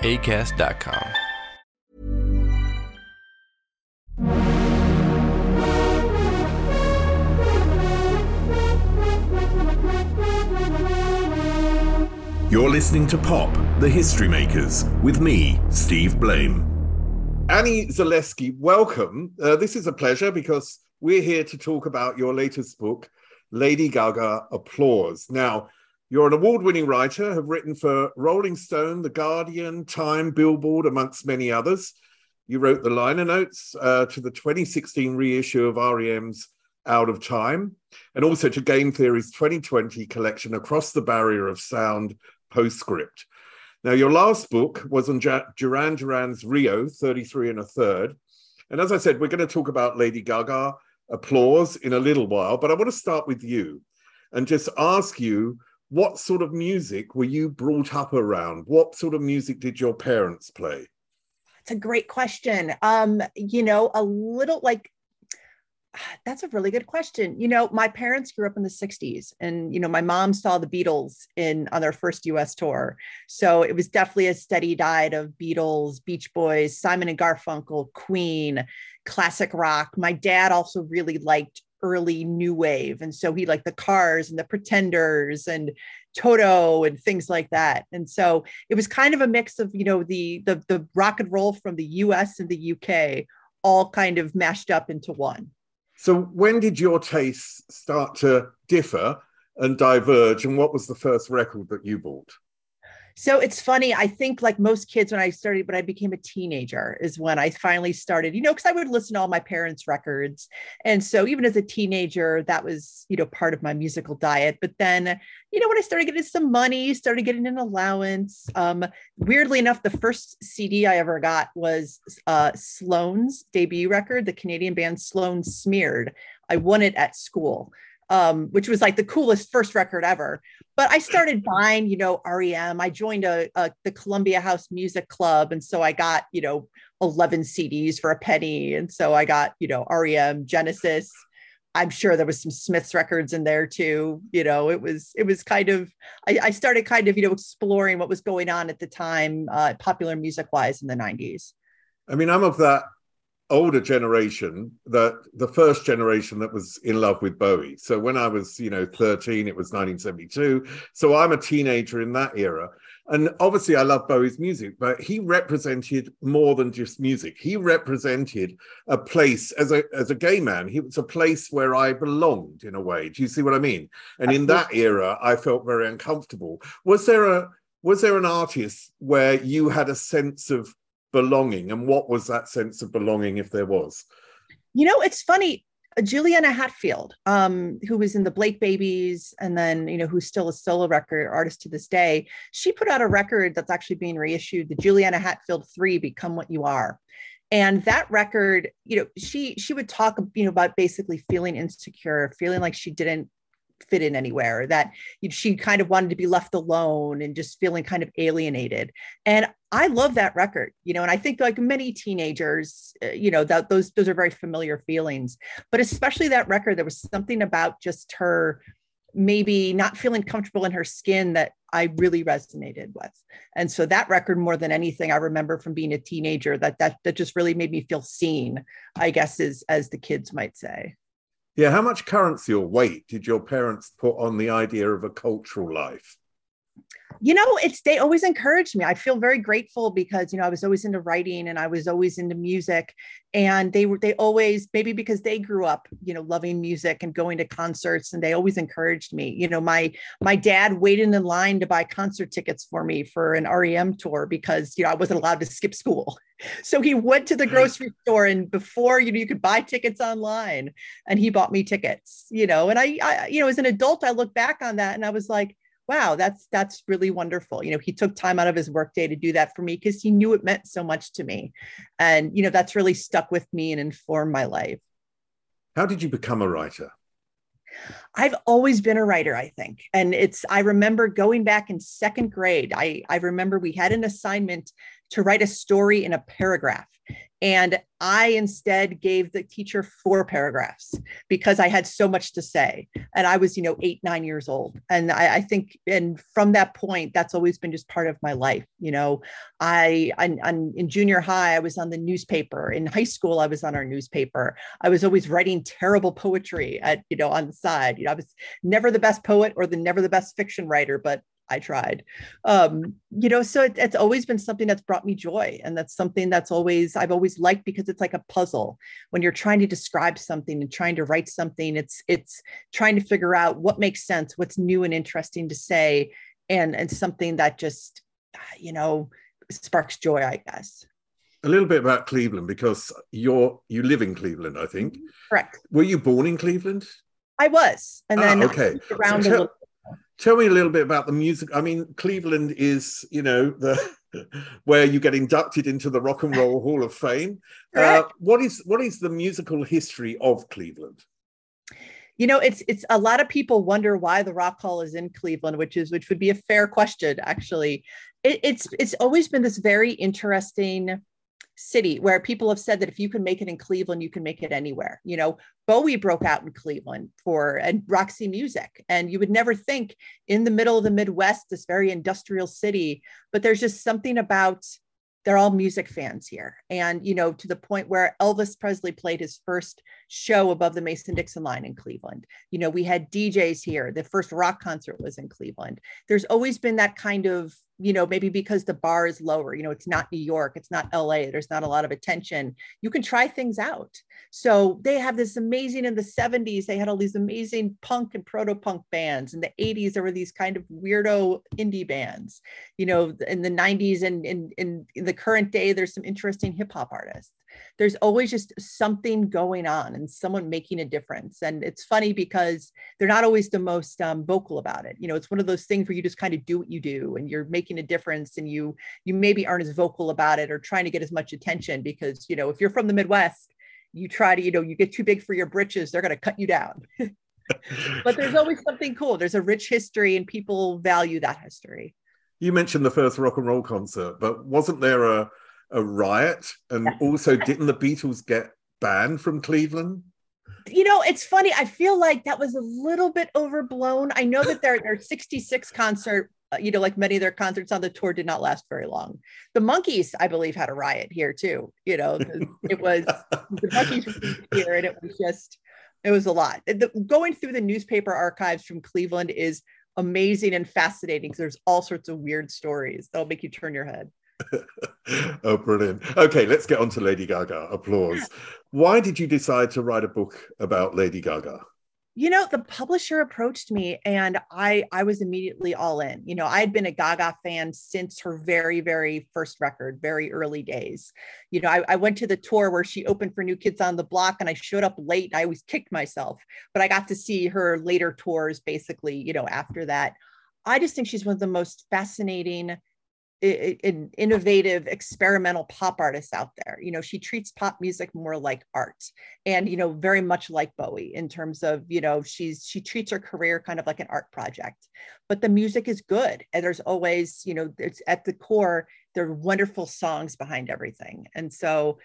acast.com. You're listening to Pop, the History Makers, with me, Steve Blame. Annie Zaleski, welcome. Uh, this is a pleasure because we're here to talk about your latest book, Lady Gaga Applause. Now, you're an award winning writer, have written for Rolling Stone, The Guardian, Time, Billboard, amongst many others. You wrote the liner notes uh, to the 2016 reissue of REM's Out of Time, and also to Game Theory's 2020 collection, Across the Barrier of Sound Postscript. Now, your last book was on Duran Duran's Rio, 33 and a third. And as I said, we're going to talk about Lady Gaga applause in a little while, but I want to start with you and just ask you what sort of music were you brought up around? What sort of music did your parents play? It's a great question. Um, you know, a little like that's a really good question. You know, my parents grew up in the 60s and you know, my mom saw the Beatles in on their first US tour. So it was definitely a steady diet of Beatles, Beach Boys, Simon and Garfunkel, Queen, classic rock. My dad also really liked early new wave. And so he liked the cars and the pretenders and Toto and things like that. And so it was kind of a mix of, you know, the the the rock and roll from the US and the UK all kind of mashed up into one. So when did your tastes start to differ and diverge? And what was the first record that you bought? So it's funny. I think like most kids, when I started, when I became a teenager, is when I finally started, you know, because I would listen to all my parents' records. And so even as a teenager, that was, you know, part of my musical diet. But then, you know, when I started getting some money, started getting an allowance. Um, weirdly enough, the first CD I ever got was uh, Sloan's debut record, the Canadian band Sloan Smeared. I won it at school um, which was like the coolest first record ever. But I started buying, you know, REM. I joined a, a, the Columbia House Music Club, and so I got, you know, eleven CDs for a penny, and so I got, you know, REM, Genesis. I'm sure there was some Smiths records in there too. You know, it was it was kind of I, I started kind of you know exploring what was going on at the time, uh, popular music wise in the '90s. I mean, I'm of that older generation that the first generation that was in love with Bowie. So when I was, you know, 13, it was 1972. So I'm a teenager in that era. And obviously I love Bowie's music, but he represented more than just music. He represented a place as a as a gay man. He was a place where I belonged in a way. Do you see what I mean? And in that era, I felt very uncomfortable. Was there a was there an artist where you had a sense of belonging and what was that sense of belonging if there was you know it's funny Juliana Hatfield, um, who was in the Blake Babies, and then you know who's still a solo record artist to this day. She put out a record that's actually being reissued, the Juliana Hatfield Three: Become What You Are. And that record, you know, she she would talk, you know, about basically feeling insecure, feeling like she didn't fit in anywhere that she kind of wanted to be left alone and just feeling kind of alienated and i love that record you know and i think like many teenagers uh, you know that those those are very familiar feelings but especially that record there was something about just her maybe not feeling comfortable in her skin that I really resonated with. And so that record more than anything I remember from being a teenager that that that just really made me feel seen, I guess is as the kids might say. Yeah, how much currency or weight did your parents put on the idea of a cultural life? You know it's they always encouraged me. I feel very grateful because you know i was always into writing and i was always into music. And they were they always maybe because they grew up you know loving music and going to concerts and they always encouraged me. You know my my dad waited in line to buy concert tickets for me for an rem tour because you know i wasn't allowed to skip school. So he went to the mm-hmm. grocery store and before you know you could buy tickets online and he bought me tickets you know and I, I you know as an adult i look back on that and i was like wow that's that's really wonderful you know he took time out of his workday to do that for me because he knew it meant so much to me and you know that's really stuck with me and informed my life how did you become a writer I've always been a writer, I think. And it's, I remember going back in second grade, I, I remember we had an assignment to write a story in a paragraph. And I instead gave the teacher four paragraphs because I had so much to say. And I was, you know, eight, nine years old. And I, I think, and from that point, that's always been just part of my life. You know, I, I, in junior high, I was on the newspaper. In high school, I was on our newspaper. I was always writing terrible poetry at, you know, on the side. You know, I was never the best poet or the never the best fiction writer, but I tried. Um, you know, so it, it's always been something that's brought me joy. And that's something that's always, I've always liked because it's like a puzzle. When you're trying to describe something and trying to write something, it's, it's trying to figure out what makes sense, what's new and interesting to say, and, and something that just, you know, sparks joy, I guess. A little bit about Cleveland because you're, you live in Cleveland, I think. Correct. Were you born in Cleveland? I was. And then ah, okay. around so a little tell me a little bit about the music. I mean, Cleveland is, you know, the where you get inducted into the Rock and Roll Hall of Fame. Uh, what is what is the musical history of Cleveland? You know, it's it's a lot of people wonder why the Rock Hall is in Cleveland, which is which would be a fair question. Actually, it, it's it's always been this very interesting city where people have said that if you can make it in Cleveland, you can make it anywhere. You know, Bowie broke out in Cleveland for and Roxy Music. And you would never think in the middle of the Midwest, this very industrial city, but there's just something about they're all music fans here. And, you know, to the point where Elvis Presley played his first show above the Mason Dixon line in Cleveland. You know, we had DJs here. The first rock concert was in Cleveland. There's always been that kind of you know, maybe because the bar is lower, you know, it's not New York, it's not LA, there's not a lot of attention. You can try things out. So they have this amazing in the 70s, they had all these amazing punk and proto punk bands. In the 80s, there were these kind of weirdo indie bands. You know, in the 90s and in, in, in the current day, there's some interesting hip hop artists there's always just something going on and someone making a difference. And it's funny because they're not always the most um, vocal about it. You know, it's one of those things where you just kind of do what you do and you're making a difference and you you maybe aren't as vocal about it or trying to get as much attention because, you know, if you're from the Midwest, you try to, you know, you get too big for your britches, they're going to cut you down. but there's always something cool. There's a rich history and people value that history. You mentioned the first rock and roll concert, but wasn't there a a riot? And yes. also, didn't the Beatles get banned from Cleveland? You know, it's funny. I feel like that was a little bit overblown. I know that their their 66 concert, uh, you know, like many of their concerts on the tour did not last very long. The Monkees, I believe, had a riot here too. You know, it was the Monkees were here and it was just it was a lot. The, going through the newspaper archives from Cleveland is amazing and fascinating because there's all sorts of weird stories that'll make you turn your head. oh, brilliant. Okay, let's get on to Lady Gaga. Applause. Why did you decide to write a book about Lady Gaga? You know, the publisher approached me and I I was immediately all in. You know, I had been a Gaga fan since her very, very first record, very early days. You know, I, I went to the tour where she opened for New Kids on the Block and I showed up late. I always kicked myself, but I got to see her later tours basically, you know, after that. I just think she's one of the most fascinating in, innovative experimental pop artists out there. You know she treats pop music more like art and you know very much like bowie in terms of you know she's she treats her career kind of like an art project but the music is good. And there's always you know it's at the core there are wonderful songs behind everything. And so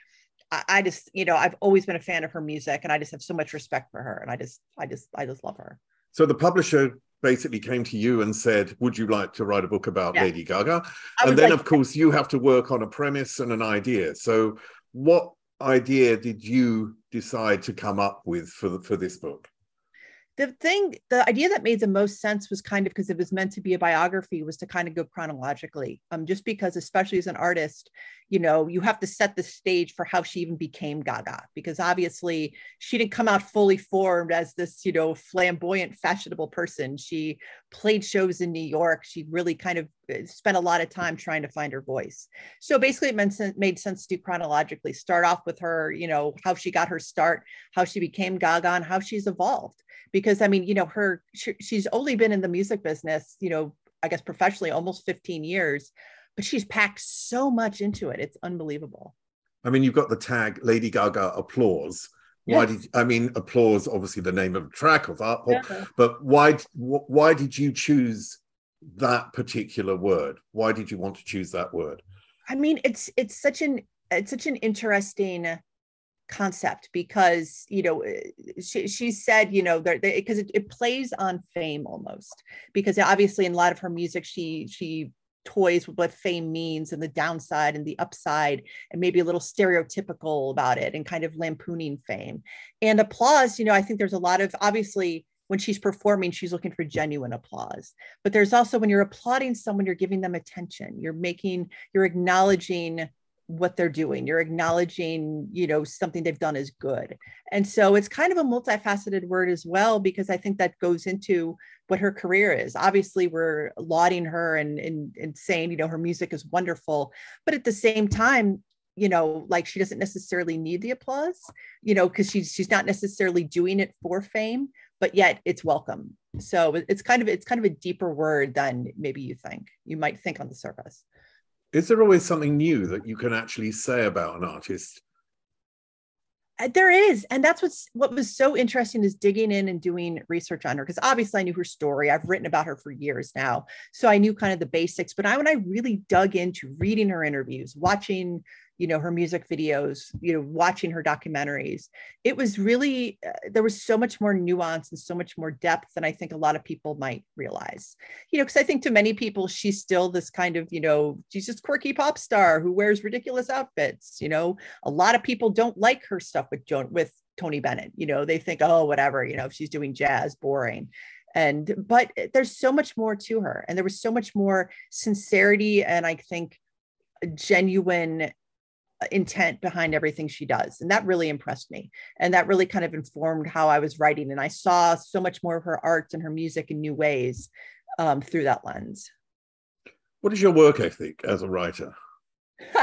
I, I just you know i've always been a fan of her music and i just have so much respect for her and i just i just i just love her. So the publisher basically came to you and said, Would you like to write a book about yeah. Lady Gaga? And then, like, of course, you have to work on a premise and an idea. So, what idea did you decide to come up with for, the, for this book? The thing, the idea that made the most sense was kind of because it was meant to be a biography, was to kind of go chronologically. Um, just because, especially as an artist, you know, you have to set the stage for how she even became Gaga, because obviously she didn't come out fully formed as this, you know, flamboyant, fashionable person. She played shows in New York. She really kind of Uh, spent a lot of time trying to find her voice. So basically, it meant, made sense to chronologically start off with her, you know, how she got her start, how she became Gaga, and how she's evolved because I mean, you know, her she, she's only been in the music business, you know, I guess professionally almost 15 years, but she's packed so much into it. It's unbelievable. I mean, you've got the tag Lady Gaga applause. Why did I mean applause? Obviously, the name of a track of art pop, yeah. but why why did you choose that particular word? Why did you want to choose that word? I mean, it's it's such an it's such an interesting concept because you know she, she said you know because it, it plays on fame almost because obviously in a lot of her music she she toys with what fame means and the downside and the upside and maybe a little stereotypical about it and kind of lampooning fame and applause you know i think there's a lot of obviously when she's performing she's looking for genuine applause. But there's also when you're applauding someone you're giving them attention. You're making you're acknowledging what they're doing. You're acknowledging you know something they've done is good. And so it's kind of a multifaceted word as well because i think that goes into what her career is. Obviously we're lauding her and, and, and saying you know her music is wonderful. But at the same time you know like she doesn't necessarily need the applause you know because she's she's not necessarily doing it for fame but yet it's welcome. So it's kind of it's kind of a deeper word than maybe you think you might think on the surface. Is there always something new that you can actually say about an artist? Uh, there is and that's what's what was so interesting is digging in and doing research on her because obviously i knew her story. I've written about her for years now so i knew kind of the basics but i when i really dug into reading her interviews watching you know her music videos you know watching her documentaries. It was really uh, there was so much more nuance and so much more depth than i think a lot of people might realize. You know because i think to many people she's still this kind of you know she's just quirky pop star who wears ridiculous outfits you know? A lot of people don't like her stuff with joan with tony bennett you know? They think oh whatever you know if she's doing jazz boring. And but there's so much more to her and there was so much more sincerity and i think genuine intent behind everything she does. And that really impressed me. And that really kind of informed how I was writing. And I saw so much more of her art and her music in new ways um, through that lens. What is your work ethic as a writer?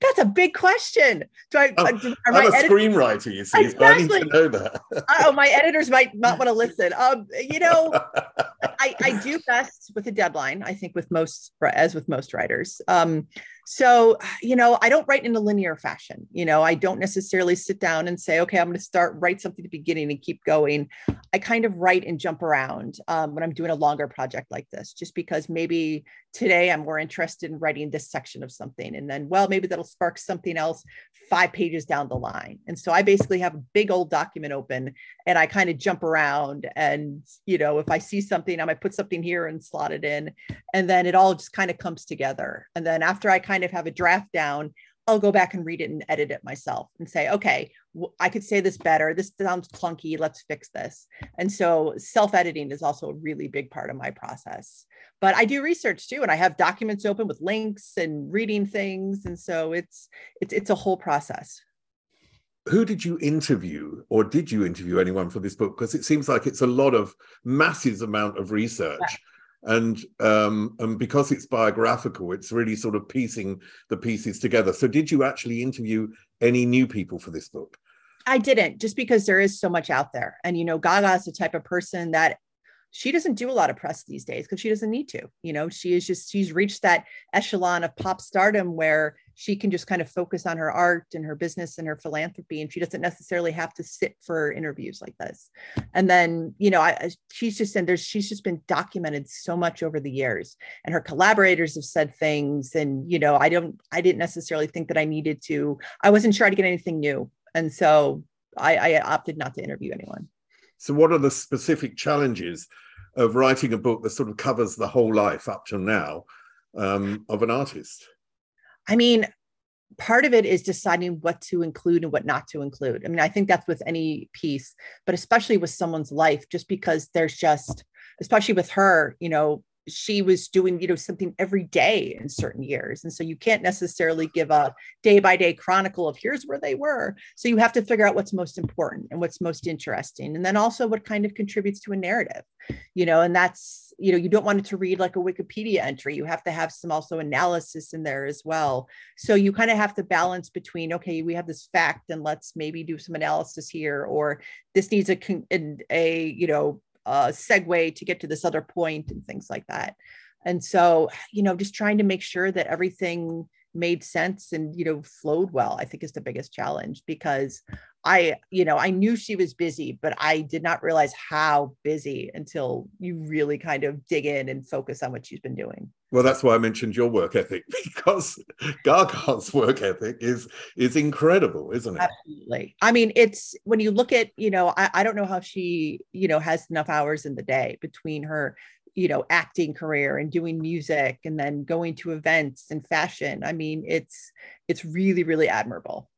That's a big question. Do I? Oh, do, I'm a screenwriter, you see. Exactly. I need to know that. oh, my editors might not want to listen. Um, you know, I, I do best with a deadline. I think with most, as with most writers. Um, so, you know, I don't write in a linear fashion. You know, I don't necessarily sit down and say, okay, I'm going to start, write something at the beginning and keep going. I kind of write and jump around um, when I'm doing a longer project like this, just because maybe today I'm more interested in writing this section of something. And then, well, maybe that'll spark something else five pages down the line. And so I basically have a big old document open and I kind of jump around. And, you know, if I see something, I put something here and slot it in. And then it all just kind of comes together. And then after I kind of have a draft down, I'll go back and read it and edit it myself and say, okay, I could say this better. This sounds clunky. Let's fix this. And so self editing is also a really big part of my process. But I do research too, and I have documents open with links and reading things. And so it's it's it's a whole process. Who did you interview, or did you interview anyone for this book? Because it seems like it's a lot of massive amount of research. Yeah and um, and because it's biographical, it's really sort of piecing the pieces together. So, did you actually interview any new people for this book? I didn't, just because there is so much out there, and you know, Gaga is the type of person that she doesn't do a lot of press these days because she doesn't need to. You know, she is just she's reached that echelon of pop stardom where she can just kind of focus on her art and her business and her philanthropy and she doesn't necessarily have to sit for interviews like this. And then you know I, she's just and there's she's just been documented so much over the years and her collaborators have said things and you know i don't i didn't necessarily think that i needed to i wasn't sure i'd get anything new. And so i, I opted not to interview anyone so what are the specific challenges of writing a book that sort of covers the whole life up to now um, of an artist I mean, part of it is deciding what to include and what not to include. I mean, I think that's with any piece, but especially with someone's life, just because there's just, especially with her, you know, she was doing you know something every day in certain years. And so you can't necessarily give a day by day chronicle of here's where they were. So you have to figure out what's most important and what's most interesting. And then also what kind of contributes to a narrative you know and that's you know you don't want it to read like a wikipedia entry. You have to have some also analysis in there as well. So you kind of have to balance between okay we have this fact and let's maybe do some analysis here or this needs a a you know uh, segue to get to this other point and things like that. And so, you know, just trying to make sure that everything made sense and, you know, flowed well, I think is the biggest challenge because I, you know, I knew she was busy, but I did not realize how busy until you really kind of dig in and focus on what she's been doing. Well, that's why I mentioned your work ethic because Gaga's work ethic is is incredible, isn't it? Absolutely. I mean, it's when you look at, you know, I, I don't know how she, you know, has enough hours in the day between her you know acting career and doing music and then going to events and fashion i mean it's it's really really admirable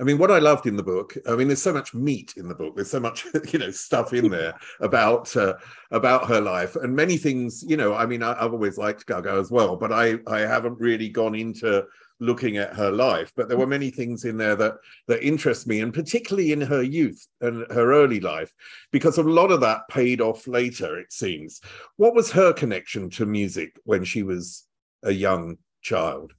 I mean, what I loved in the book, I mean, there's so much meat in the book. There's so much, you know, stuff in there about uh, about her life and many things. You know, I mean, I, have always liked Gaga as well, but I I haven't really gone into looking at her life. But there were many things in there that that interest me, and particularly in her youth and her early life, because a lot of that paid off later. It seems. What was her connection to music when she was a young child?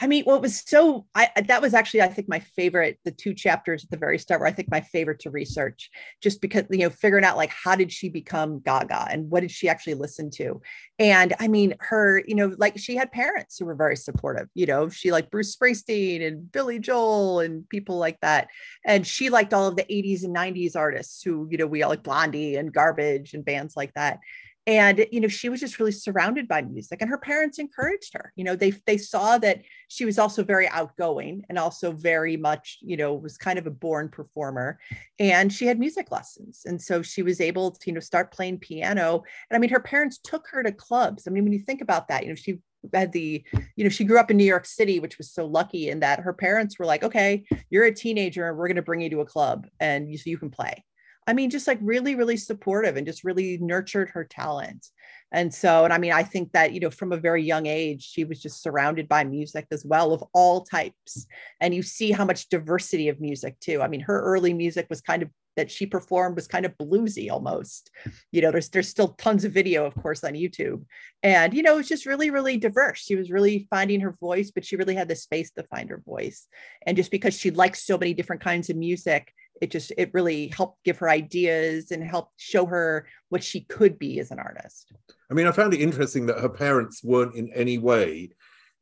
I mean, what was so I that was actually I think my favorite, the two chapters at the very start were I think my favorite to research, just because you know, figuring out like how did she become Gaga and what did she actually listen to? And I mean, her, you know, like she had parents who were very supportive, you know, she liked Bruce Springsteen and Billy Joel and people like that. And she liked all of the 80s and 90s artists who, you know, we all like Blondie and Garbage and bands like that and you know she was just really surrounded by music and her parents encouraged her you know they they saw that she was also very outgoing and also very much you know was kind of a born performer and she had music lessons. And so she was able to you know start playing piano. And i mean her parents took her to clubs. I mean when you think about that you know she had the you know she grew up in new york city which was so lucky in that her parents were like okay you're a teenager and we're going to bring you to a club and you, so you can play I mean, just like really, really supportive and just really nurtured her talent. And so, and I mean, I think that, you know, from a very young age, she was just surrounded by music as well of all types. And you see how much diversity of music too. I mean, her early music was kind of that she performed was kind of bluesy almost. You know, there's there's still tons of video, of course, on YouTube. And you know, it's just really, really diverse. She was really finding her voice, but she really had the space to find her voice. And just because she likes so many different kinds of music, it just it really helped give her ideas and helped show her what she could be as an artist. I mean i found it interesting that her parents weren't in any way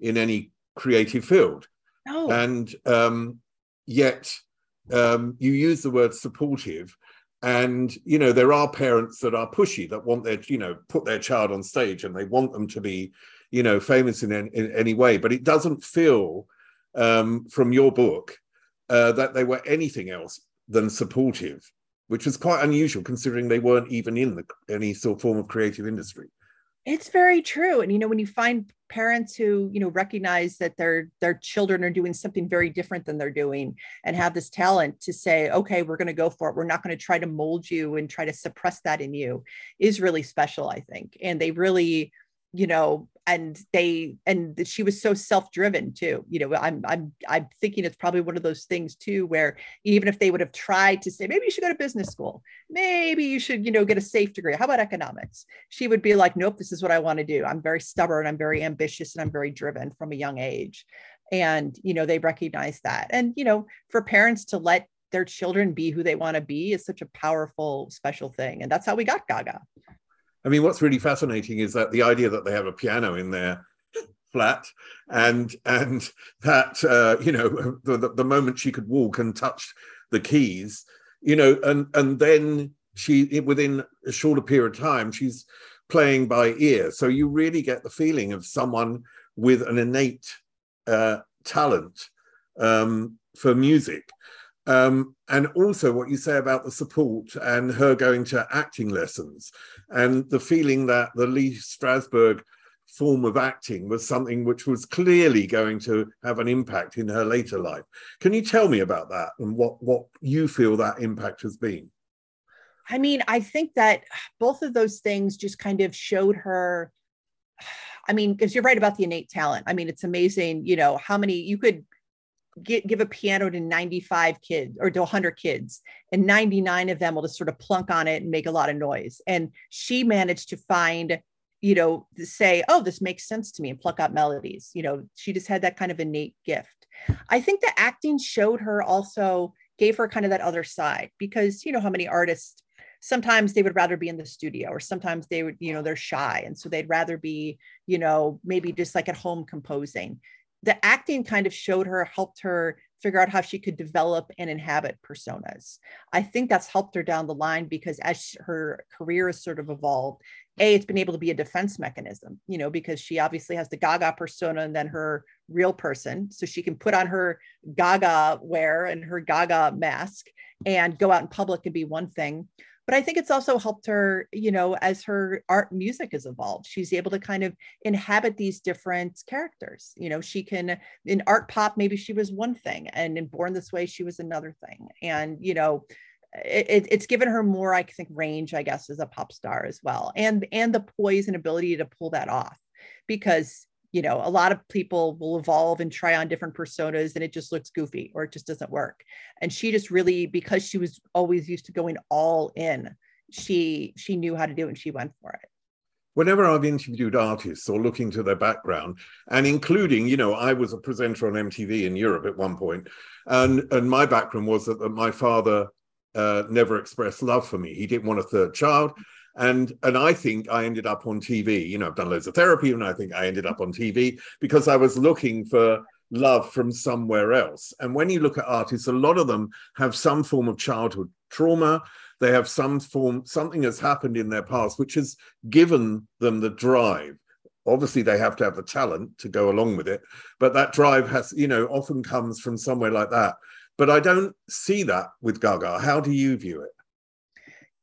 in any creative field. No. and um, yet um, you use the word supportive and you know there are parents that are pushy that want their you know put their child on stage and they want them to be you know famous in, in, in any way. But it doesn't feel um, from your book uh, that they were anything else than supportive, which was quite unusual considering they weren't even in the, any sort of form of creative industry. It's very true. And you know, when you find parents who, you know, recognize that their their children are doing something very different than they're doing and have this talent to say, okay, we're going to go for it. We're not going to try to mold you and try to suppress that in you is really special, I think. And they really you know and they and she was so self-driven too you know i'm i'm i'm thinking it's probably one of those things too where even if they would have tried to say maybe you should go to business school. Maybe you should you know get a safe degree. How about economics? She would be like nope this is what i want to do. I'm very stubborn. I'm very ambitious and i'm very driven from a young age. And you know they recognize that. And you know for parents to let their children be who they want to be is such a powerful special thing. And that's how we got gaga I mean, what's really fascinating is that the idea that they have a piano in their flat, and and that uh, you know the, the moment she could walk and touch the keys, you know, and and then she within a shorter period of time she's playing by ear. So you really get the feeling of someone with an innate uh, talent um, for music. Um, and also what you say about the support and her going to acting lessons and the feeling that the Lee Strasberg form of acting was something which was clearly going to have an impact in her later life. Can you tell me about that and what, what you feel that impact has been? I mean, I think that both of those things just kind of showed her. I mean, because you're right about the innate talent. I mean, it's amazing, you know, how many you could get, give a piano to 95 kids or to 100 kids, and 99 of them will just sort of plunk on it and make a lot of noise. And she managed to find you know, say, oh, this makes sense to me and pluck out melodies. You know, she just had that kind of innate gift. I think the acting showed her also gave her kind of that other side because you know how many artists sometimes they would rather be in the studio or sometimes they would you know they're shy and so they'd rather be you know maybe just like at home composing the acting kind of showed her helped her figure out how she could develop and inhabit personas. I think that's helped her down the line because as her career has sort of evolved, a it's been able to be a defense mechanism, you know, because she obviously has the Gaga persona and then her real person, so she can put on her Gaga wear and her Gaga mask and go out in public and be one thing but I think it's also helped her, you know, as her art music has evolved. She's able to kind of inhabit these different characters. You know, she can in art pop, maybe she was one thing, and in Born This Way, she was another thing. And, you know, it, it's given her more, I think, range, I guess, as a pop star as well, and and the poise and ability to pull that off, because you know a lot of people will evolve and try on different personas and it just looks goofy or it just doesn't work. And she just really because she was always used to going all in she she knew how to do it and she went for it. Whenever I've interviewed artists or looking to their background, and including, you know, I was a presenter on MTV in Europe at one point, and and my background was that, that my father uh, never expressed love for me. He didn't want a third child, and and I think I ended up on TV. You know, I've done loads of therapy, and I think I ended up on TV because I was looking for love from somewhere else. And when you look at artists, a lot of them have some form of childhood trauma. They have some form, something has happened in their past which has given them the drive. Obviously, they have to have the talent to go along with it, but that drive has, you know, often comes from somewhere like that. But I don't see that with Gaga. How do you view it?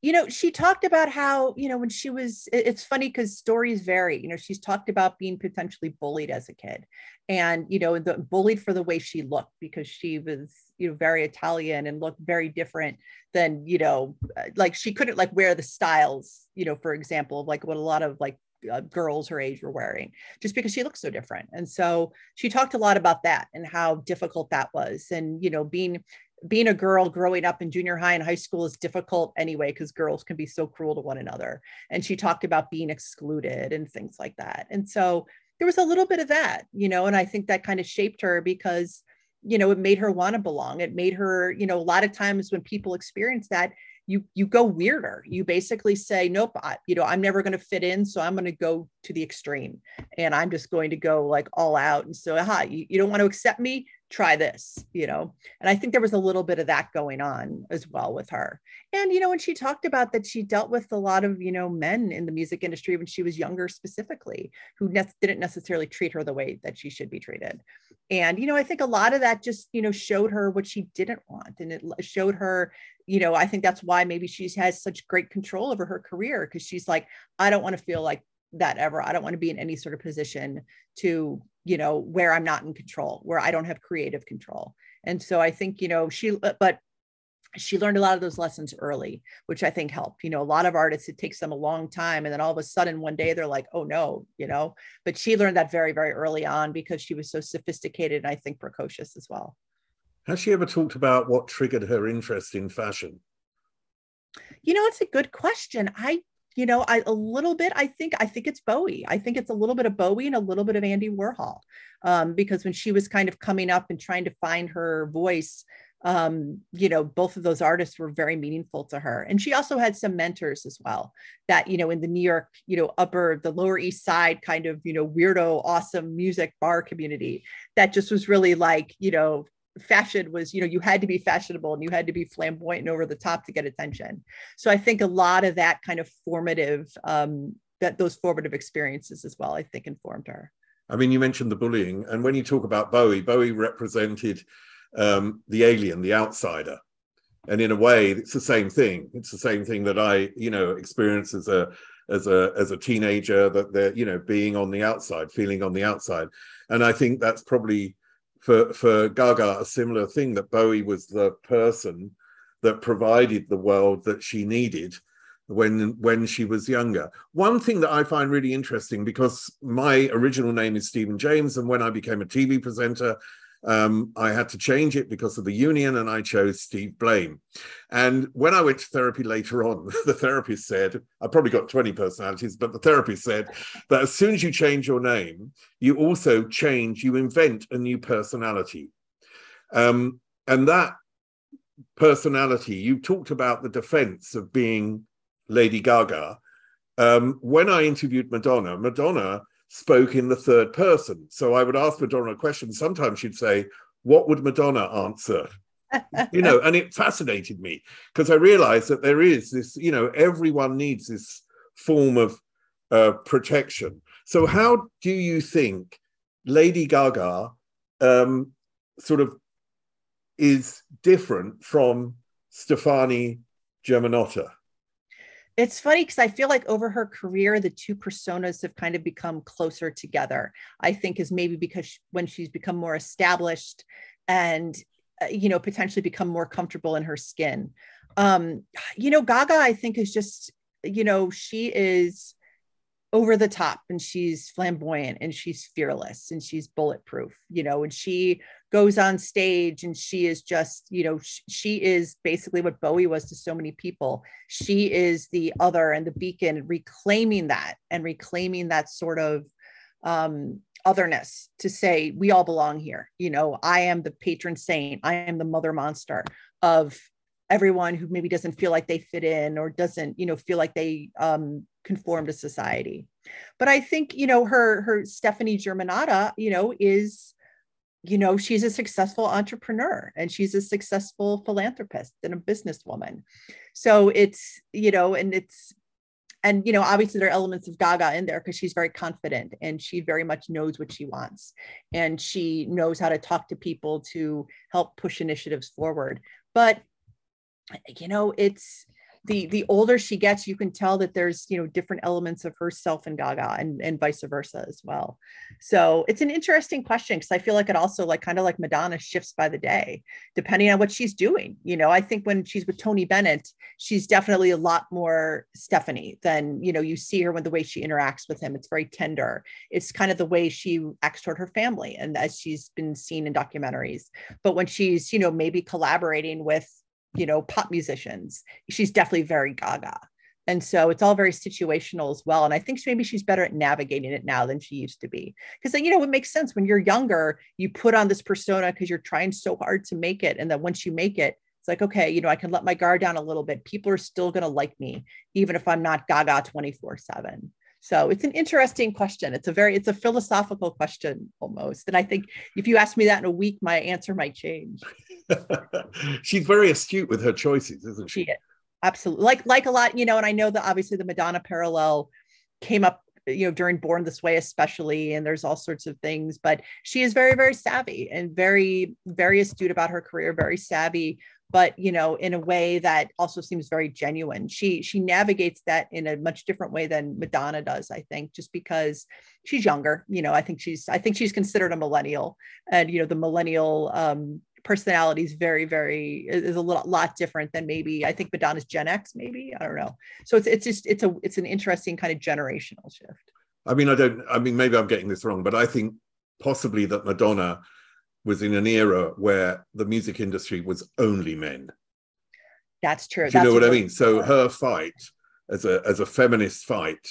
You know she talked about how you know when she was it's funny because stories vary you know she's talked about being potentially bullied as a kid and you know the bullied for the way she looked because she was you know very italian and looked very different than you know like she couldn't like wear the styles you know for example of like what a lot of like uh, girls her age were wearing just because she looked so different. And so she talked a lot about that and how difficult that was and you know being being a girl growing up in junior high and high school is difficult anyway because girls can be so cruel to one another. And she talked about being excluded and things like that. And so there was a little bit of that you know and i think that kind of shaped her because you know it made her want to belong. It made her you know a lot of times when people experience that you you go weirder. You basically say nope I, you know i'm never going to fit in so i'm going to go to the extreme. And i'm just going to go like all out. And so aha, you, you don't want to accept me try this you know? And i think there was a little bit of that going on as well with her. And you know when she talked about that she dealt with a lot of you know men in the music industry when she was younger specifically who ne- didn't necessarily treat her the way that she should be treated. And you know i think a lot of that just you know showed her what she didn't want. And it showed her you know i think that's why maybe she has such great control over her career because she's like i don't want to feel like that ever. I don't want to be in any sort of position to you know where i'm not in control where i don't have creative control. And so i think you know she but she learned a lot of those lessons early which i think helped. You know a lot of artists it takes them a long time and then all of a sudden one day they're like oh no you know? But she learned that very very early on because she was so sophisticated and i think precocious as well. Has she ever talked about what triggered her interest in fashion? You know it's a good question. I you know, I, a little bit, I think, I think it's Bowie. I think it's a little bit of Bowie and a little bit of Andy Warhol. Um, because when she was kind of coming up and trying to find her voice, um, you know, both of those artists were very meaningful to her. And she also had some mentors as well that, you know, in the New York, you know, upper, the Lower East Side kind of, you know, weirdo, awesome music bar community that just was really like, you know, fashion was you know you had to be fashionable and you had to be flamboyant and over the top to get attention. So i think a lot of that kind of formative um that those formative experiences as well i think informed her. I mean you mentioned the bullying and when you talk about bowie bowie represented um the alien the outsider. And in a way it's the same thing. It's the same thing that i you know experienced as a as a as a teenager that they're you know being on the outside feeling on the outside. And i think that's probably for for gaga a similar thing that bowie was the person that provided the world that she needed when when she was younger. One thing that I find really interesting because my original name is Stephen James, and when I became a TV presenter, um, I had to change it because of the union, and I chose Steve Blame. And when I went to therapy later on, the therapist said, I probably got 20 personalities, but the therapist said that as soon as you change your name, you also change, you invent a new personality. Um, and that personality, you talked about the defense of being Lady Gaga. Um, when I interviewed Madonna, Madonna spoke in the third person. So I would ask Madonna a question. Sometimes she'd say, What would Madonna answer? you know, and it fascinated me because I realized that there is this, you know, everyone needs this form of uh, protection. So, how do you think Lady Gaga um, sort of is different from Stefani Germanotta? It's funny because I feel like over her career, the two personas have kind of become closer together. I think is maybe because she, when she's become more established and uh, you know potentially become more comfortable in her skin. Um, you know, Gaga, I think is just you know she is over the top and she's flamboyant and she's fearless and she's bulletproof you know and she goes on stage and she is just you know sh- she is basically what bowie was to so many people. She is the other and the beacon reclaiming that and reclaiming that sort of um otherness to say we all belong here. You know i am the patron saint. I am the mother monster of everyone who maybe doesn't feel like they fit in or doesn't you know feel like they um conform to society. But i think you know her her stefani germanotta you know is you know she's a successful entrepreneur and she's a successful philanthropist and a businesswoman. So it's you know and it's and you know obviously there are elements of gaga in there because she's very confident and she very much knows what she wants. And she knows how to talk to people to help push initiatives forward. But you know it's the the older she gets, you can tell that there's you know different elements of herself and Gaga and, and vice versa as well. So it's an interesting question because I feel like it also like kind of like Madonna shifts by the day, depending on what she's doing. You know, I think when she's with Tony Bennett, she's definitely a lot more stefani than you know you see her when the way she interacts with him. It's very tender. It's kind of the way she acts toward her family, and as she's been seen in documentaries. But when she's you know maybe collaborating with you know, pop musicians. She's definitely very gaga. And so it's all very situational as well. And I think maybe she's better at navigating it now than she used to be. Because, you know, it makes sense when you're younger, you put on this persona because you're trying so hard to make it. And then once you make it, it's like, okay, you know, I can let my guard down a little bit. People are still going to like me, even if I'm not gaga 24 7. So it's an interesting question. It's a very, it's a philosophical question almost. And I think if you ask me that in a week, my answer might change. She's very astute with her choices, isn't she? she is. Absolutely. Like, like a lot, you know, and I know that obviously the Madonna parallel came up you know during born this way especially and there's all sorts of things but she is very very savvy and very very astute about her career very savvy but you know in a way that also seems very genuine she she navigates that in a much different way than madonna does i think just because she's younger you know i think she's i think she's considered a millennial and you know the millennial um personality is very very is a lot, lot different than maybe i think madonna's gen x maybe i don't know so it's it's just it's a it's an interesting kind of generational shift i mean i don't i mean maybe i'm getting this wrong but i think possibly that madonna was in an era where the music industry was only men. That's true. Do you know what I mean? So her fight as a as a feminist fight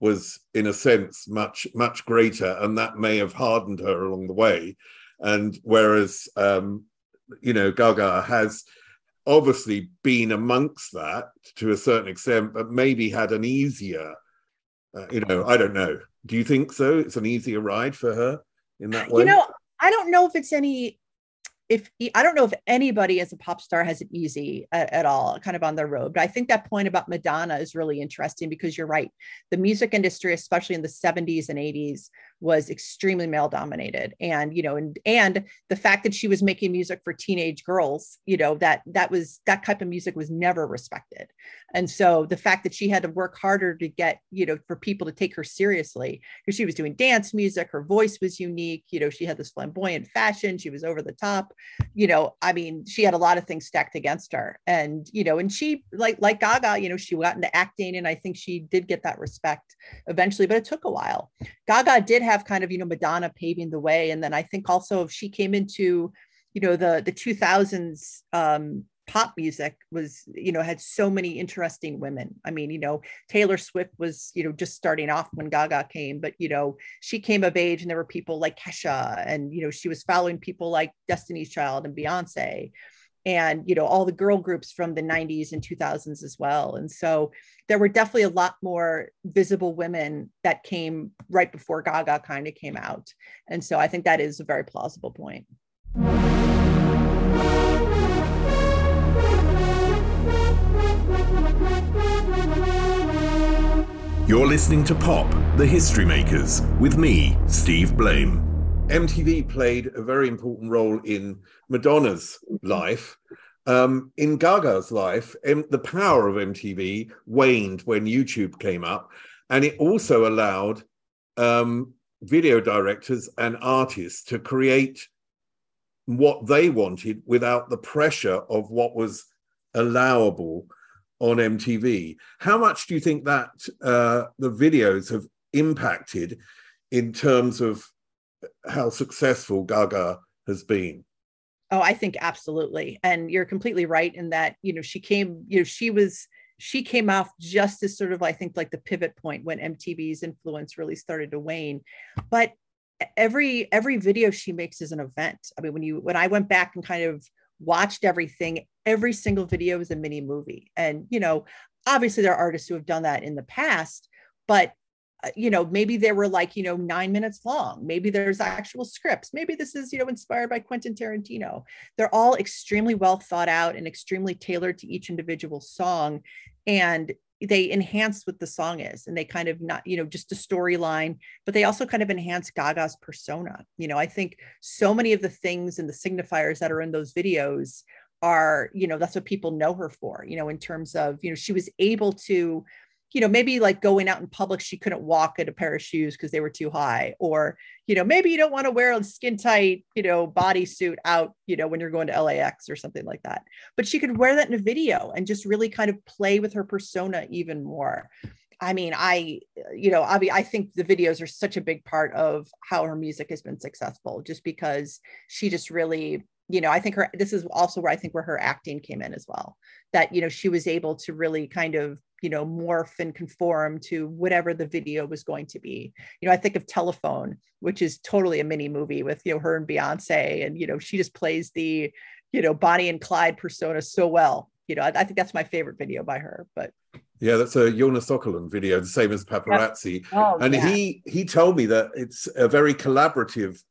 was in a sense much much greater, and that may have hardened her along the way. And whereas um, you know Gaga has obviously been amongst that to a certain extent, but maybe had an easier. Uh, you know, I don't know. Do you think so? It's an easier ride for her in that way. You know, I don't know if it's any if I don't know if anybody as a pop star has it easy at, at, all, kind of on their road. But I think that point about Madonna is really interesting because you're right. The music industry, especially in the 70s and 80s, was extremely male dominated. And you know and and the fact that she was making music for teenage girls you know that that was that type of music was never respected. And so the fact that she had to work harder to get you know for people to take her seriously because she was doing dance music her voice was unique you know she had this flamboyant fashion she was over the top. You know i mean she had a lot of things stacked against her. And you know and she like like gaga you know she got into acting and i think she did get that respect eventually but it took a while. Gaga did have kind of you know Madonna paving the way, and then I think also if she came into you know the the 2000s um, pop music was you know had so many interesting women. I mean you know taylor swift was you know just starting off when gaga came but you know she came of age and there were people like kesha and you know she was following people like destiny's child and beyonce and you know all the girl groups from the 90s and 2000s as well. And so there were definitely a lot more visible women that came right before gaga kind of came out. And so i think that is a very plausible point. You're listening to Pop, the History Makers, with me, Steve Blame. MTV played a very important role in Madonna's life. Um, in Gaga's life, M- the power of MTV waned when YouTube came up, and it also allowed um, video directors and artists to create what they wanted without the pressure of what was allowable on MTV. How much do you think that uh, the videos have impacted in terms of how successful Gaga has been. Oh, I think absolutely. And you're completely right in that, you know, she came, you know, she was she came off just as sort of I think like the pivot point when MTV's influence really started to wane. But every every video she makes is an event. I mean, when you when I went back and kind of watched everything, every single video is a mini movie. And you know, obviously there are artists who have done that in the past, but Uh, you know maybe they were like you know nine minutes long. Maybe there's actual scripts. Maybe this is you know inspired by quentin tarantino. They're all extremely well thought out and extremely tailored to each individual song and they enhance what the song is and they kind of not you know just a storyline but they also kind of enhance gaga's persona. You know i think so many of the things and the signifiers that are in those videos are you know that's what people know her for you know in terms of you know she was able to you know, maybe like going out in public, she couldn't walk in a pair of shoes because they were too high. Or, you know, maybe you don't want to wear a skin tight, you know, bodysuit out, you know, when you're going to LAX or something like that. But she could wear that in a video and just really kind of play with her persona even more. I mean, I, you know, I, I think the videos are such a big part of how her music has been successful, just because she just really you know, I think her this is also where I think where her acting came in as well. That, you know, she was able to really kind of, you know, morph and conform to whatever the video was going to be. You know, I think of Telephone, which is totally a mini movie with, you know, her and Beyonce. And, you know, she just plays the, you know, Bonnie and Clyde persona so well. You know, I, I think that's my favorite video by her. But yeah, that's a Jonas Åkerlund video, the same as Paparazzi. Oh, and yeah. he he told me that it's a very collaborative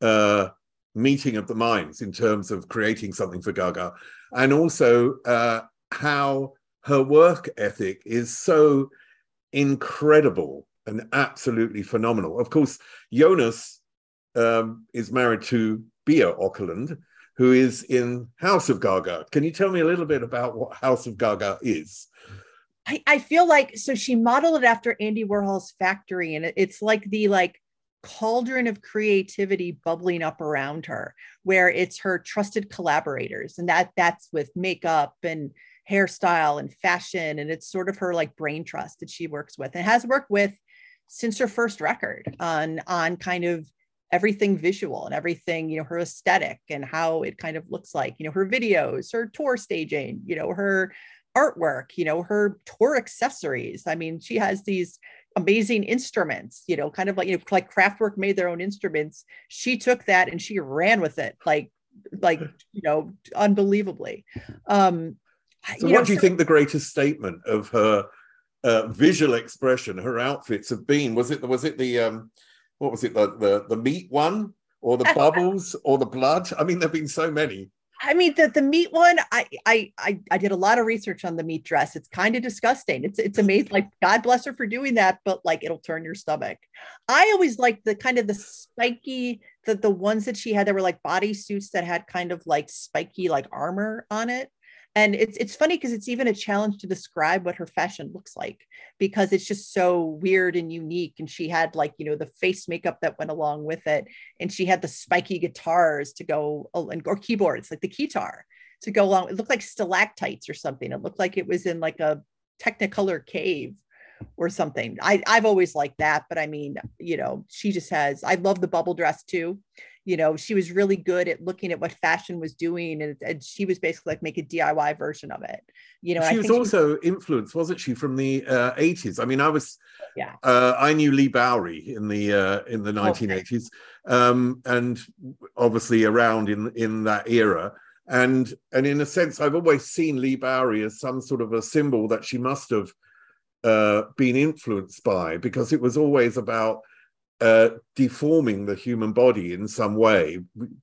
uh meeting of the minds in terms of creating something for Gaga, and also uh, how her work ethic is so incredible and absolutely phenomenal. Of course, Jonas um, is married to Bia Åkerlund, who is in House of Gaga. Can you tell me a little bit about what House of Gaga is? I, I feel like so she modeled it after Andy Warhol's factory, and it, it's like the like cauldron of creativity bubbling up around her where it's her trusted collaborators. And that that's with makeup and hairstyle and fashion. And it's sort of her like brain trust that she works with and has worked with since her first record on on kind of everything visual and everything you know her aesthetic and how it kind of looks like you know her videos her tour staging you know her artwork you know her tour accessories. I mean she has these amazing instruments, you know, kind of like, you know, like Kraftwerk made their own instruments. She took that and she ran with it, like, like, you know, unbelievably. Um, so, what know, do you so- think the greatest statement of her uh, visual expression, her outfits have been? Was it was it the um, what was it the the the meat one or the bubbles or the blood? I mean, there've been so many. I mean, the, the meat one, I, I I I did a lot of research on the meat dress. It's kind of disgusting. It's it's amazing. Like God bless her for doing that, but like it'll turn your stomach. I always liked the kind of the spiky, the the ones that she had that were like body suits that had kind of like spiky like armor on it and it's it's funny because it's even a challenge to describe what her fashion looks like because it's just so weird and unique. And she had like you know the face makeup that went along with it. And she had the spiky guitars to go or keyboards like the guitar to go along. It looked like stalactites or something. It looked like it was in like a technicolor cave or something. I i've always liked that but i mean you know she just has i love the bubble dress too you know she was really good at looking at what fashion was doing and, and she was basically like make a diy version of it you know she was also she... influenced wasn't she from the uh, 80s i mean i was yeah. uh, i knew Leigh Bowery in the uh, in the 1980s okay. um, and obviously around in in that era. And and in a sense i've always seen Leigh Bowery as some sort of a symbol that she must have uh, been influenced by because it was always about uh, deforming the human body in some way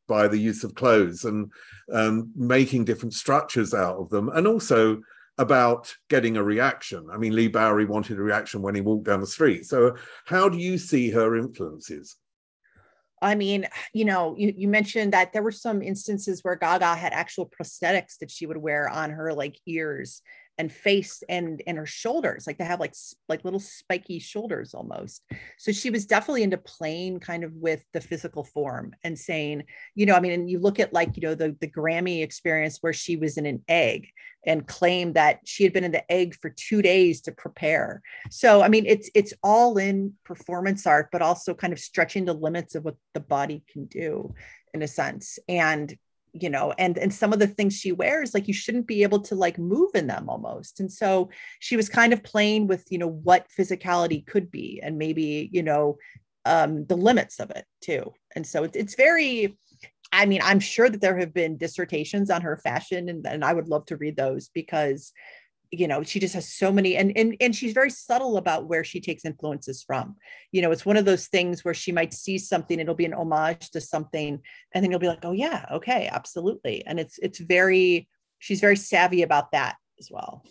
by the use of clothes and um, making different structures out of them, and also about getting a reaction. I mean, Leigh Bowery wanted a reaction when he walked down the street. So, how do you see her influences? I mean, you know, you, you mentioned that there were some instances where Gaga had actual prosthetics that she would wear on her like ears and face and and her shoulders like they have like like little spiky shoulders almost. So she was definitely into playing kind of with the physical form and saying you know i mean and you look at like you know the the grammy experience where she was in an egg and claimed that she had been in the egg for two days to prepare. So i mean it's it's all in performance art but also kind of stretching the limits of what the body can do in a sense. And you know and and some of the things she wears like you shouldn't be able to like move in them almost. And so she was kind of playing with you know what physicality could be and maybe you know um the limits of it too. And so it's, it's very i mean i'm sure that there have been dissertations on her fashion and, and i would love to read those because you know she just has so many and and and she's very subtle about where she takes influences from you know it's one of those things where she might see something it'll be an homage to something and then you'll be like oh yeah okay absolutely and it's it's very she's very savvy about that as well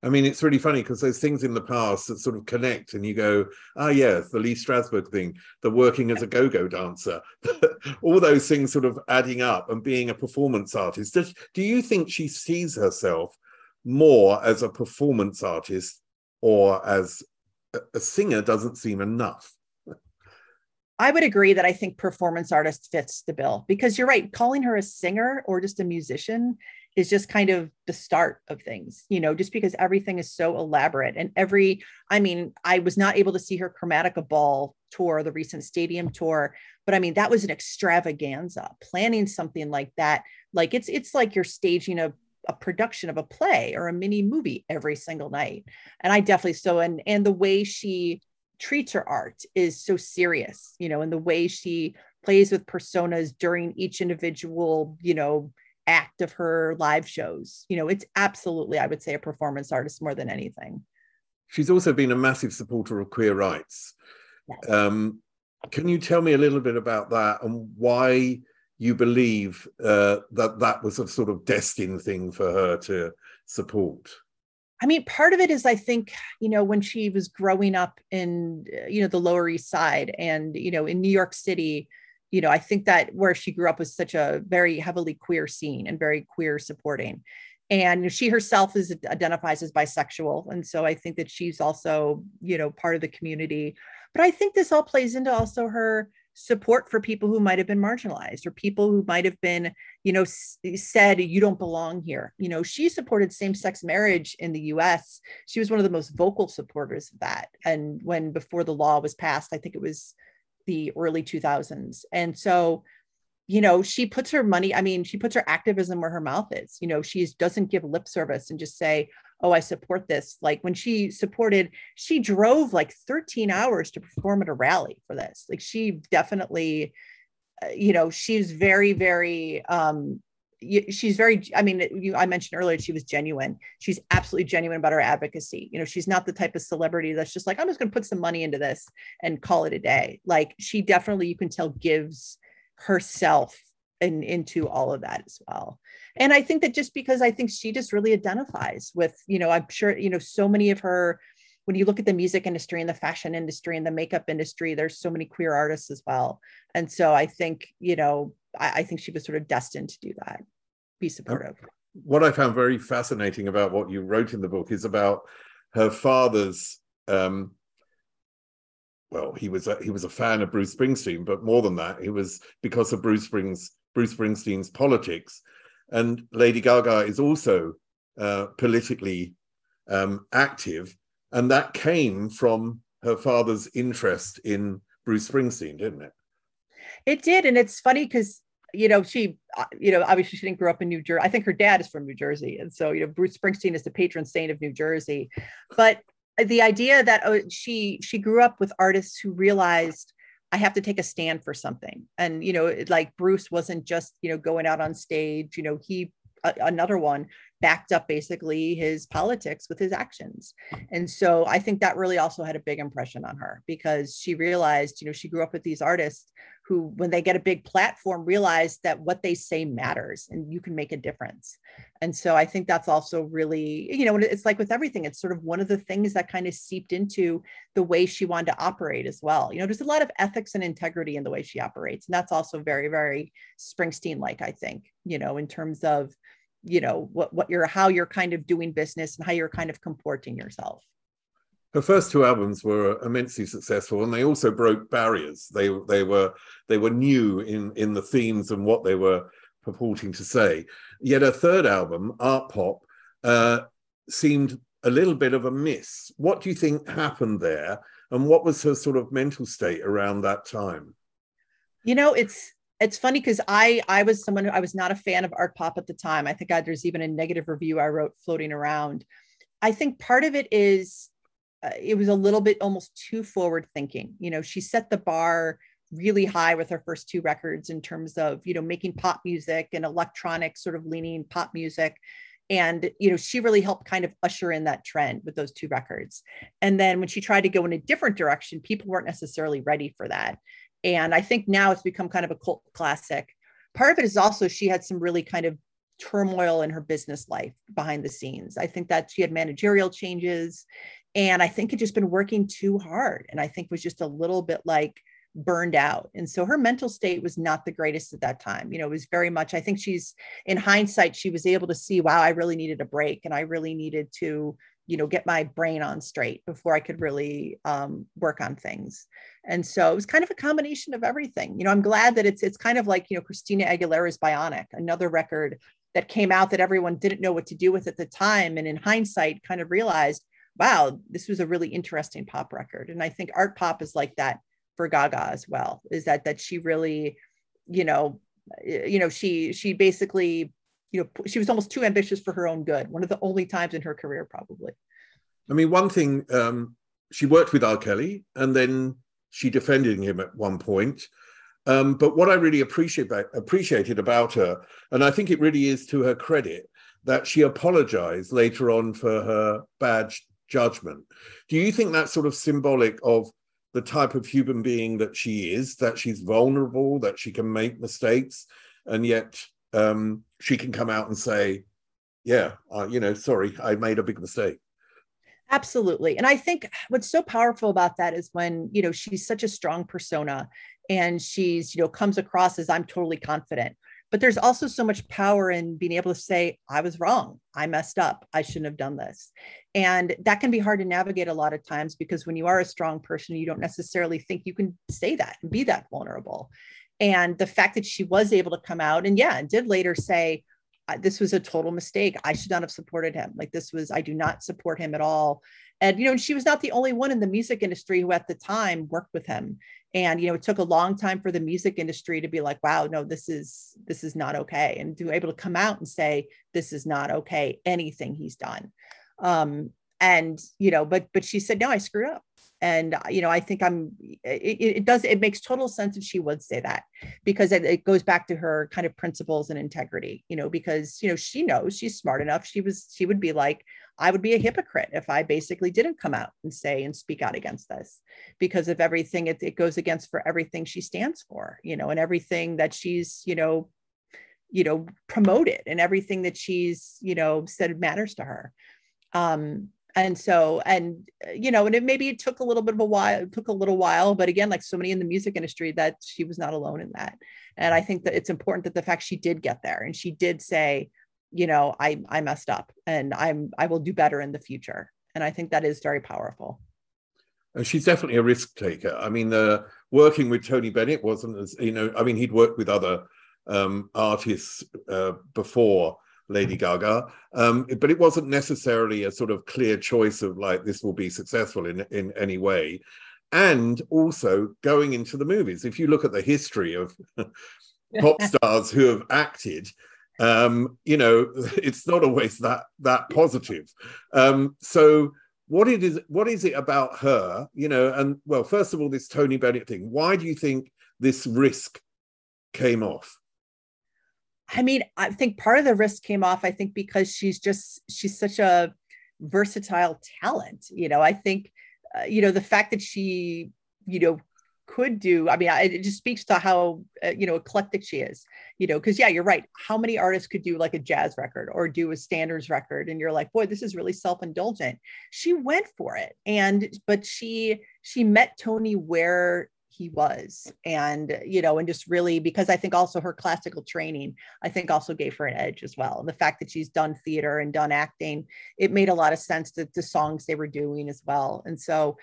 I mean, it's really funny because those things in the past that sort of connect, and you go, "Ah, yes, the Lee Strasberg thing, the working as a go-go dancer, all those things sort of adding up, and being a performance artist." Does, do you think she sees herself more as a performance artist or as a singer doesn't seem enough. I would agree that I think performance artist fits the bill because you're right. Calling her a singer or just a musician is just kind of the start of things, you know, just because everything is so elaborate. And every, I mean, I was not able to see her Chromatica Ball tour, the recent stadium tour, but I mean, that was an extravaganza. Planning something like that, like it's it's like you're staging a a production of a play or a mini movie every single night. And i definitely so and and the way she treats her art is so serious you know and the way she plays with personas during each individual you know act of her live shows. You know it's absolutely i would say a performance artist more than anything. She's also been a massive supporter of queer rights. Yes. um, can you tell me a little bit about that and why you believe uh, that that was a sort of destined thing for her to support? I mean, part of it is I think, you know, when she was growing up in, uh, you know, the Lower East Side and, you know, in New York City, you know, I think that where she grew up was such a very heavily queer scene and very queer supporting. And she herself is identifies as bisexual. And so I think that she's also, you know, part of the community. But I think this all plays into also her support for people who might have been marginalized or people who might have been you know s- said you don't belong here. You know she supported same-sex marriage in the US she was one of the most vocal supporters of that. And when before the law was passed i think it was the early 2000s and so you know she puts her money i mean she puts her activism where her mouth is. You know she doesn't give lip service and just say oh, I support this. Like when she supported, she drove like 13 hours to perform at a rally for this. Like she definitely, uh, you know, she's very, very, um, she's very i mean you, i mentioned earlier she was genuine she's absolutely genuine about her advocacy you know she's not the type of celebrity that's just like i'm just going to put some money into this and call it a day like she definitely you can tell gives herself and into all of that as well and i think that just because i think she just really identifies with you know i'm sure you know so many of her when you look at the music industry and the fashion industry and the makeup industry there's so many queer artists as well. And so i think you know i, I think she was sort of destined to do that be supportive. what i found very fascinating about what you wrote in the book is about her father's um, well, he was a, he was a fan of Bruce Springsteen, but more than that, he was because of Bruce Springs Bruce Springsteen's politics, and Lady Gaga is also uh, politically um, active, and that came from her father's interest in Bruce Springsteen, didn't it? It did, and it's funny because you know she uh, you know obviously she didn't grow up in new jersey i think her dad is from new jersey. And so you know bruce springsteen is the patron saint of new jersey. But the idea that oh, she she grew up with artists who realized I have to take a stand for something. And you know, like Bruce wasn't just you know going out on stage. You know, he another one backed up basically his politics with his actions. And so I think that really also had a big impression on her because she realized, you know, she grew up with these artists who, when they get a big platform, realize that what they say matters and you can make a difference. And so I think that's also really, you know, it's like with everything, it's sort of one of the things that kind of seeped into the way she wanted to operate as well. You know, there's a lot of ethics and integrity in the way she operates. And that's also very, very Springsteen like, I think, you know, in terms of, you know what what you're how you're kind of doing business and how you're kind of comporting yourself her first two albums were immensely successful and they also broke barriers they they were they were new in in the themes and what they were purporting to say yet her third album art pop uh, seemed a little bit of a miss what do you think happened there and what was her sort of mental state around that time you know it's it's funny because I I was someone who I was not a fan of art pop at the time. I think I, there's even a negative review I wrote floating around. I think part of it is uh, it was a little bit almost too forward thinking. You know, she set the bar really high with her first two records in terms of you know making pop music and electronic sort of leaning pop music and you know she really helped kind of usher in that trend with those two records and then when she tried to go in a different direction people weren't necessarily ready for that and I think now it's become kind of a cult classic. Part of it is also she had some really kind of turmoil in her business life behind the scenes. I think that she had managerial changes and I think had just been working too hard and I think was just a little bit like burned out. And so her mental state was not the greatest at that time. You know, it was very much, I think she's in hindsight, she was able to see, wow, I really needed a break and I really needed to you know get my brain on straight before i could really um, work on things and so it was kind of a combination of everything you know i'm glad that it's it's kind of like you know christina aguilera's bionic another record that came out that everyone didn't know what to do with at the time and in hindsight kind of realized wow this was a really interesting pop record. And i think art pop is like that for gaga as well is that that she really you know you know she she basically you know she was almost too ambitious for her own good one of the only times in her career probably. I mean one thing um, she worked with r. Kelly and then she defended him at one point um, but what i really appreciate appreciated about her and i think it really is to her credit that she apologized later on for her bad judgment do you think that's sort of symbolic of the type of human being that she is that she's vulnerable that she can make mistakes and yet um, she can come out and say, yeah, uh, you know, sorry, I made a big mistake. Absolutely. And I think what's so powerful about that is when, you know, she's such a strong persona and she's, you know, comes across as I'm totally confident. But there's also so much power in being able to say, I was wrong. I messed up. I shouldn't have done this. And that can be hard to navigate a lot of times because when you are a strong person, you don't necessarily think you can say that and be that vulnerable and the fact that she was able to come out and yeah and did later say this was a total mistake. I should not have supported him. Like this was i do not support him at all. And you know she was not the only one in the music industry who at the time worked with him. And you know it took a long time for the music industry to be like wow no this is this is not okay and to be able to come out and say this is not okay anything he's done. Um and you know but but she said no i screwed up and uh, you know i think i'm it, it, does it makes total sense that she would say that because it, it, goes back to her kind of principles and integrity you know because you know she knows she's smart enough she was she would be like i would be a hypocrite if i basically didn't come out and say and speak out against this because of everything it, it goes against for everything she stands for you know and everything that she's you know you know, promoted and everything that she's, you know, said matters to her. Um, and so, and you know, and it maybe it took a little bit of a while, it took a little while, but again, like so many in the music industry, that she was not alone in that. And I think that it's important that the fact she did get there and she did say, you know, I I messed up and I'm I will do better in the future. And I think that is very powerful. And she's definitely a risk taker. I mean, uh, working with Tony Bennett wasn't as you know. I mean, he'd worked with other um, artists uh, before Lady Gaga, um, but it wasn't necessarily a sort of clear choice of like this will be successful in in any way. And also going into the movies, if you look at the history of pop stars who have acted, um, you know, it's not always that that positive. Um, so what it is what is it about her you know and well first of all this tony bennett thing why do you think this risk came off I mean, I think part of the risk came off, I think, because she's just, she's such a versatile talent. You know, I think, uh, you know, the fact that she, you know, could do, I mean, I, it just speaks to how, uh, you know, eclectic she is, you know, because yeah, you're right. How many artists could do like a jazz record or do a standards record? And you're like, boy, this is really self indulgent. She went for it. And, but she, she met Tony where he was and you know and just really because i think also her classical training i think also gave her an edge as well. And the fact that she's done theater and done acting it made a lot of sense that the songs they were doing as well. And so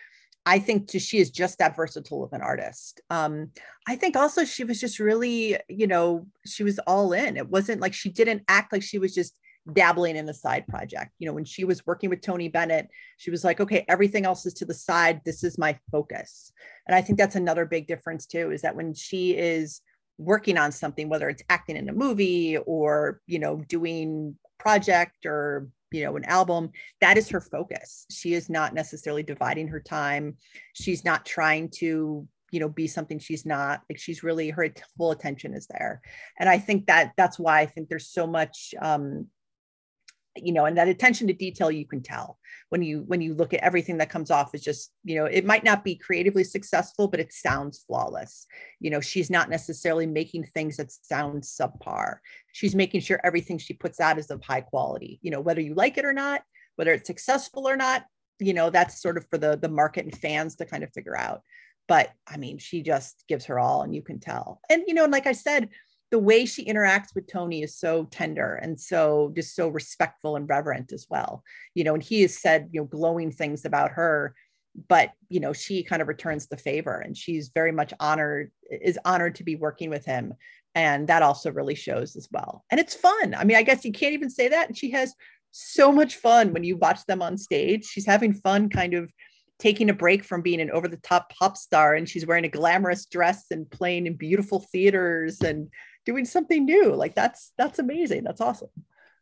i think she is just that versatile of an artist. Um, i think also she was just really you know she was all in. It wasn't like she didn't act like she was just dabbling in a side project. You know, when she was working with Tony Bennett, she was like, okay, everything else is to the side. This is my focus. And I think that's another big difference too, is that when she is working on something, whether it's acting in a movie or, you know, doing project or you know an album that is her focus she is not necessarily dividing her time she's not trying to you know be something she's not like she's really her full attention is there and i think that that's why i think there's so much um you know and that attention to detail you can tell when you when you look at everything that comes off is just you know it might not be creatively successful but it sounds flawless. You know she's not necessarily making things that sound subpar. She's making sure everything she puts out is of high quality. You know whether you like it or not whether it's successful or not you know that's sort of for the the market and fans to kind of figure out. But i mean she just gives her all and you can tell. And you know and like i said the way she interacts with Tony is so tender and so just so respectful and reverent as well. You know, and he has said, you know, glowing things about her, but you know, she kind of returns the favor and she's very much honored, is honored to be working with him. And that also really shows as well. And it's fun. I mean, I guess you can't even say that. And she has so much fun when you watch them on stage. She's having fun kind of taking a break from being an over the top pop star and she's wearing a glamorous dress and playing in beautiful theaters and doing something new. Like that's that's amazing. That's awesome.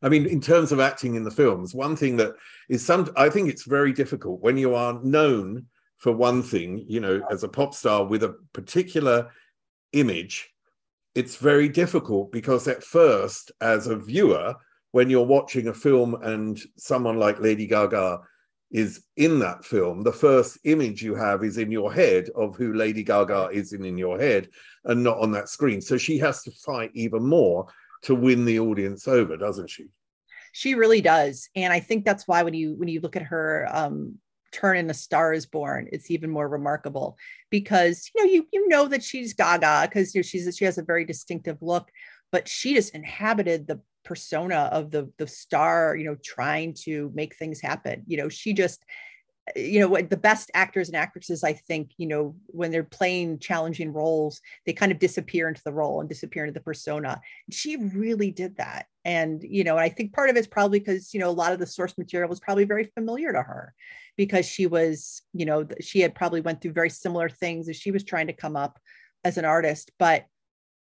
I mean, in terms of acting in the films, one thing that is some I think it's very difficult when you are known for one thing, you know, as a pop star with a particular image, it's very difficult because at first, as a viewer, when you're watching a film and someone like Lady Gaga is in that film, the first image you have is in your head of who Lady Gaga is in, in your head and not on that screen. So she has to fight even more to win the audience over, doesn't she? She really does. And I think that's why when you when you look at her um turn in a star is born it's even more remarkable because you know you you know that she's gaga because you know, she's she has a very distinctive look but she just inhabited the persona of the the star you know trying to make things happen. You know she just eh, you know the best actors and actresses i think you know when they're playing challenging roles they kind of disappear into the role and disappear into the persona. She really did that. And you know i think part of it's probably because you know a lot of the source material was probably very familiar to her because she was you know she had probably went through very similar things as she was trying to come up as an artist. But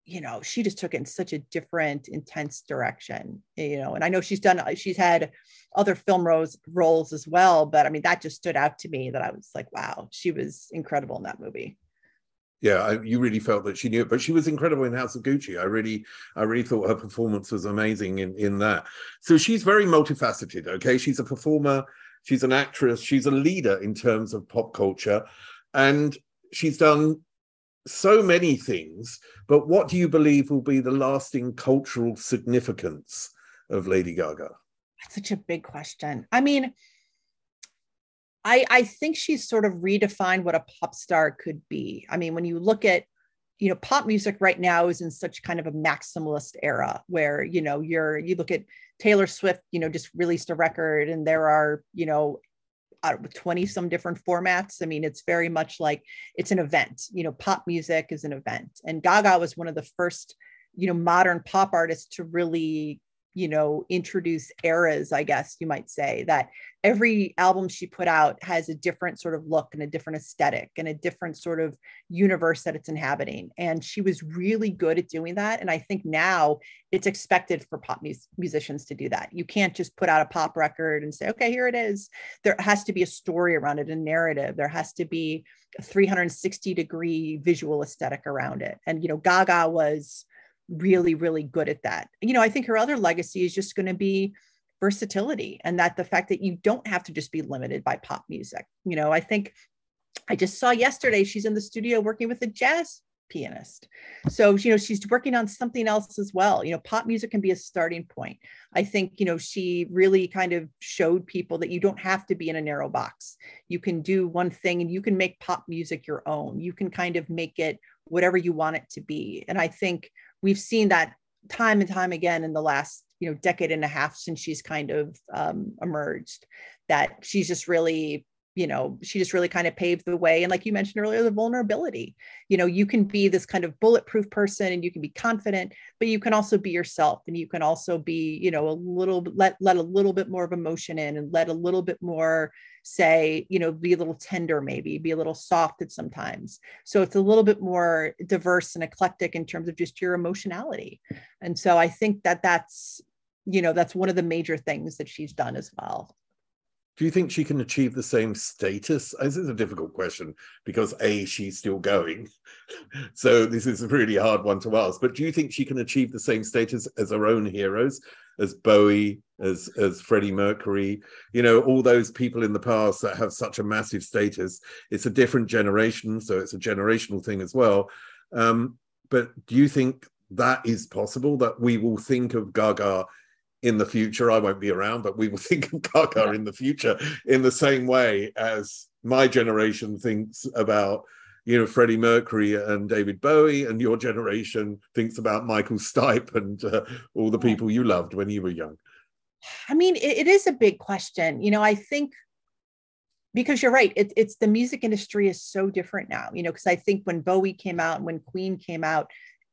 you know, she just took it in such a different, intense direction, you know. And I know she's done, uh, she's had other film roles roles as well, but I mean, that just stood out to me that I was like, wow, she was incredible in that movie. Yeah, I, you really felt that she knew it, but she was incredible in House of Gucci. I really, I really thought her performance was amazing in in that. So she's very multifaceted. Okay, she's a performer, she's an actress, she's a leader in terms of pop culture, and she's done so many things, but what do you believe will be the lasting cultural significance of Lady Gaga? That's such a big question. I mean, I I think she's sort of redefined what a pop star could be. I mean, when you look at you know pop music right now is in such kind of a maximalist era where you know you're you look at taylor swift you know just released a record and there are you know Uh, 20 some different formats. I mean it's very much like it's an event you know pop music is an event. And gaga was one of the first you know modern pop artists to really you know introduce eras i guess you might say that every album she put out has a different sort of look and a different aesthetic and a different sort of universe that it's inhabiting. And she was really good at doing that. And i think now it's expected for pop musicians to do that. You can't just put out a pop record and say okay here it is. There has to be a story around it a narrative. There has to be a 360 degree visual aesthetic around it. And you know gaga was really, really good at that. You know, I think her other legacy is just going to be versatility and that the fact that you don't have to just be limited by pop music. You know, I think I just saw yesterday she's in the studio working with a jazz pianist. So, you know, she's working on something else as well. You know, pop music can be a starting point. I think, you know, she really kind of showed people that you don't have to be in a narrow box. You can do one thing and you can make pop music your own. You can kind of make it whatever you want it to be. And I think we've seen that time and time again in the last you know decade and a half since she's kind of um, emerged that she's just really you know she just really kind of paved the way. And like you mentioned earlier the vulnerability you know you can be this kind of bulletproof person and you can be confident but you can also be yourself and you can also be you know a little let let a little bit more of emotion in and let a little bit more say you know be a little tender maybe be a little soft at sometimes. So it's a little bit more diverse and eclectic in terms of just your emotionality. And so i think that that's you know that's one of the major things that she's done as well do you think she can achieve the same status? This is a difficult question because A, she's still going. so this is a really hard one to ask. But do you think she can achieve the same status as her own heroes, as Bowie, as as Freddie Mercury, you know, all those people in the past that have such a massive status? It's a different generation, so it's a generational thing as well. Um, but do you think that is possible that we will think of Gaga in the future. I won't be around, but we will think of Gaga in the future in the same way as my generation thinks about, you know, Freddie Mercury and David Bowie, and your generation thinks about Michael Stipe and uh, all the people you loved when you were young. I mean, it, it is a big question. You know, I think because you're right, it, it's the music industry is so different now. You know, because I think when Bowie came out and when Queen came out,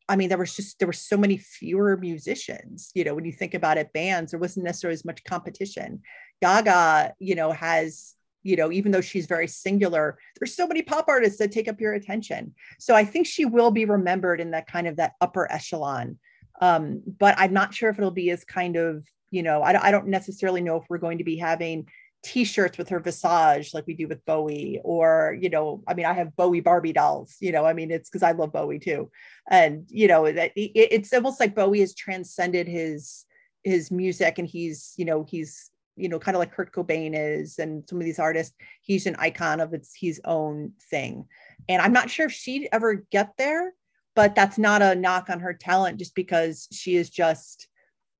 I mean, there was just there were so many fewer musicians. You know, when you think about it, bands there wasn't necessarily as much competition. Gaga, you know, has you know, even though she's very singular, there's so many pop artists that take up your attention. So I think she will be remembered in that kind of that upper echelon. Um, but I'm not sure if it'll be as kind of, you know, I, I don't necessarily know if we're going to be having t-shirts with her visage like we do with bowie or you know i mean i have bowie barbie dolls you know i mean it's because i love bowie too. And you know that it, it's almost like bowie has transcended his his music and he's you know he's you know kind of like kurt cobain is and some of these artists. He's an icon of its his own thing. And i'm not sure if she'd ever get there but that's not a knock on her talent just because she is just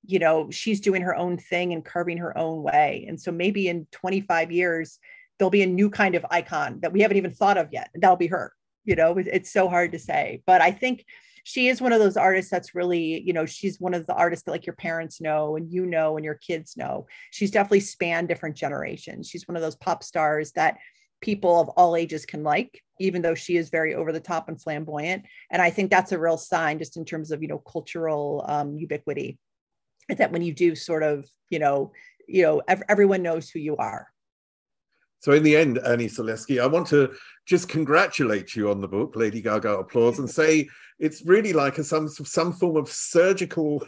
you know she's doing her own thing and carving her own way. And so maybe in 25 years there'll be a new kind of icon that we haven't even thought of yet. That'll be her you know it's so hard to say. But i think she is one of those artists that's really you know she's one of the artists that like your parents know and you know and your kids know. She's definitely spanned different generations. She's one of those pop stars that people of all ages can like even though she is very over the top and flamboyant. And i think that's a real sign just in terms of you know cultural um, ubiquity that when you do sort of, you know, you know, ev- everyone knows who you are. So in the end, Annie Zaleski, I want to just congratulate you on the book, Lady Gaga Applause, and say it's really like a, some some form of surgical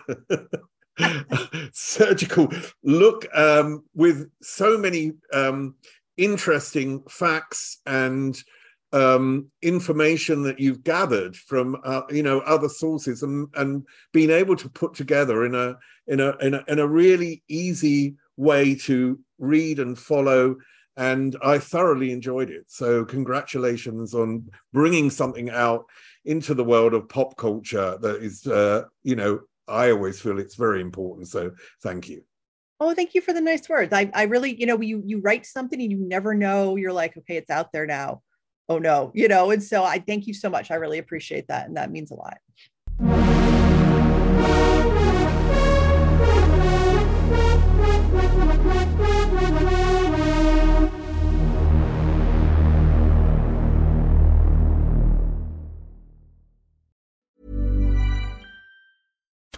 surgical look um, with so many um, interesting facts and um, information that you've gathered from uh, you know other sources and and being able to put together in a in a in a, in a really easy way to read and follow and I thoroughly enjoyed it. So congratulations on bringing something out into the world of pop culture that is, uh, you know, I always feel it's very important. So thank you. Oh, thank you for the nice words. I, I really, you know, you you write something and you never know. You're like, okay, it's out there now. Oh no, you know. And so I thank you so much. I really appreciate that, and that means a lot.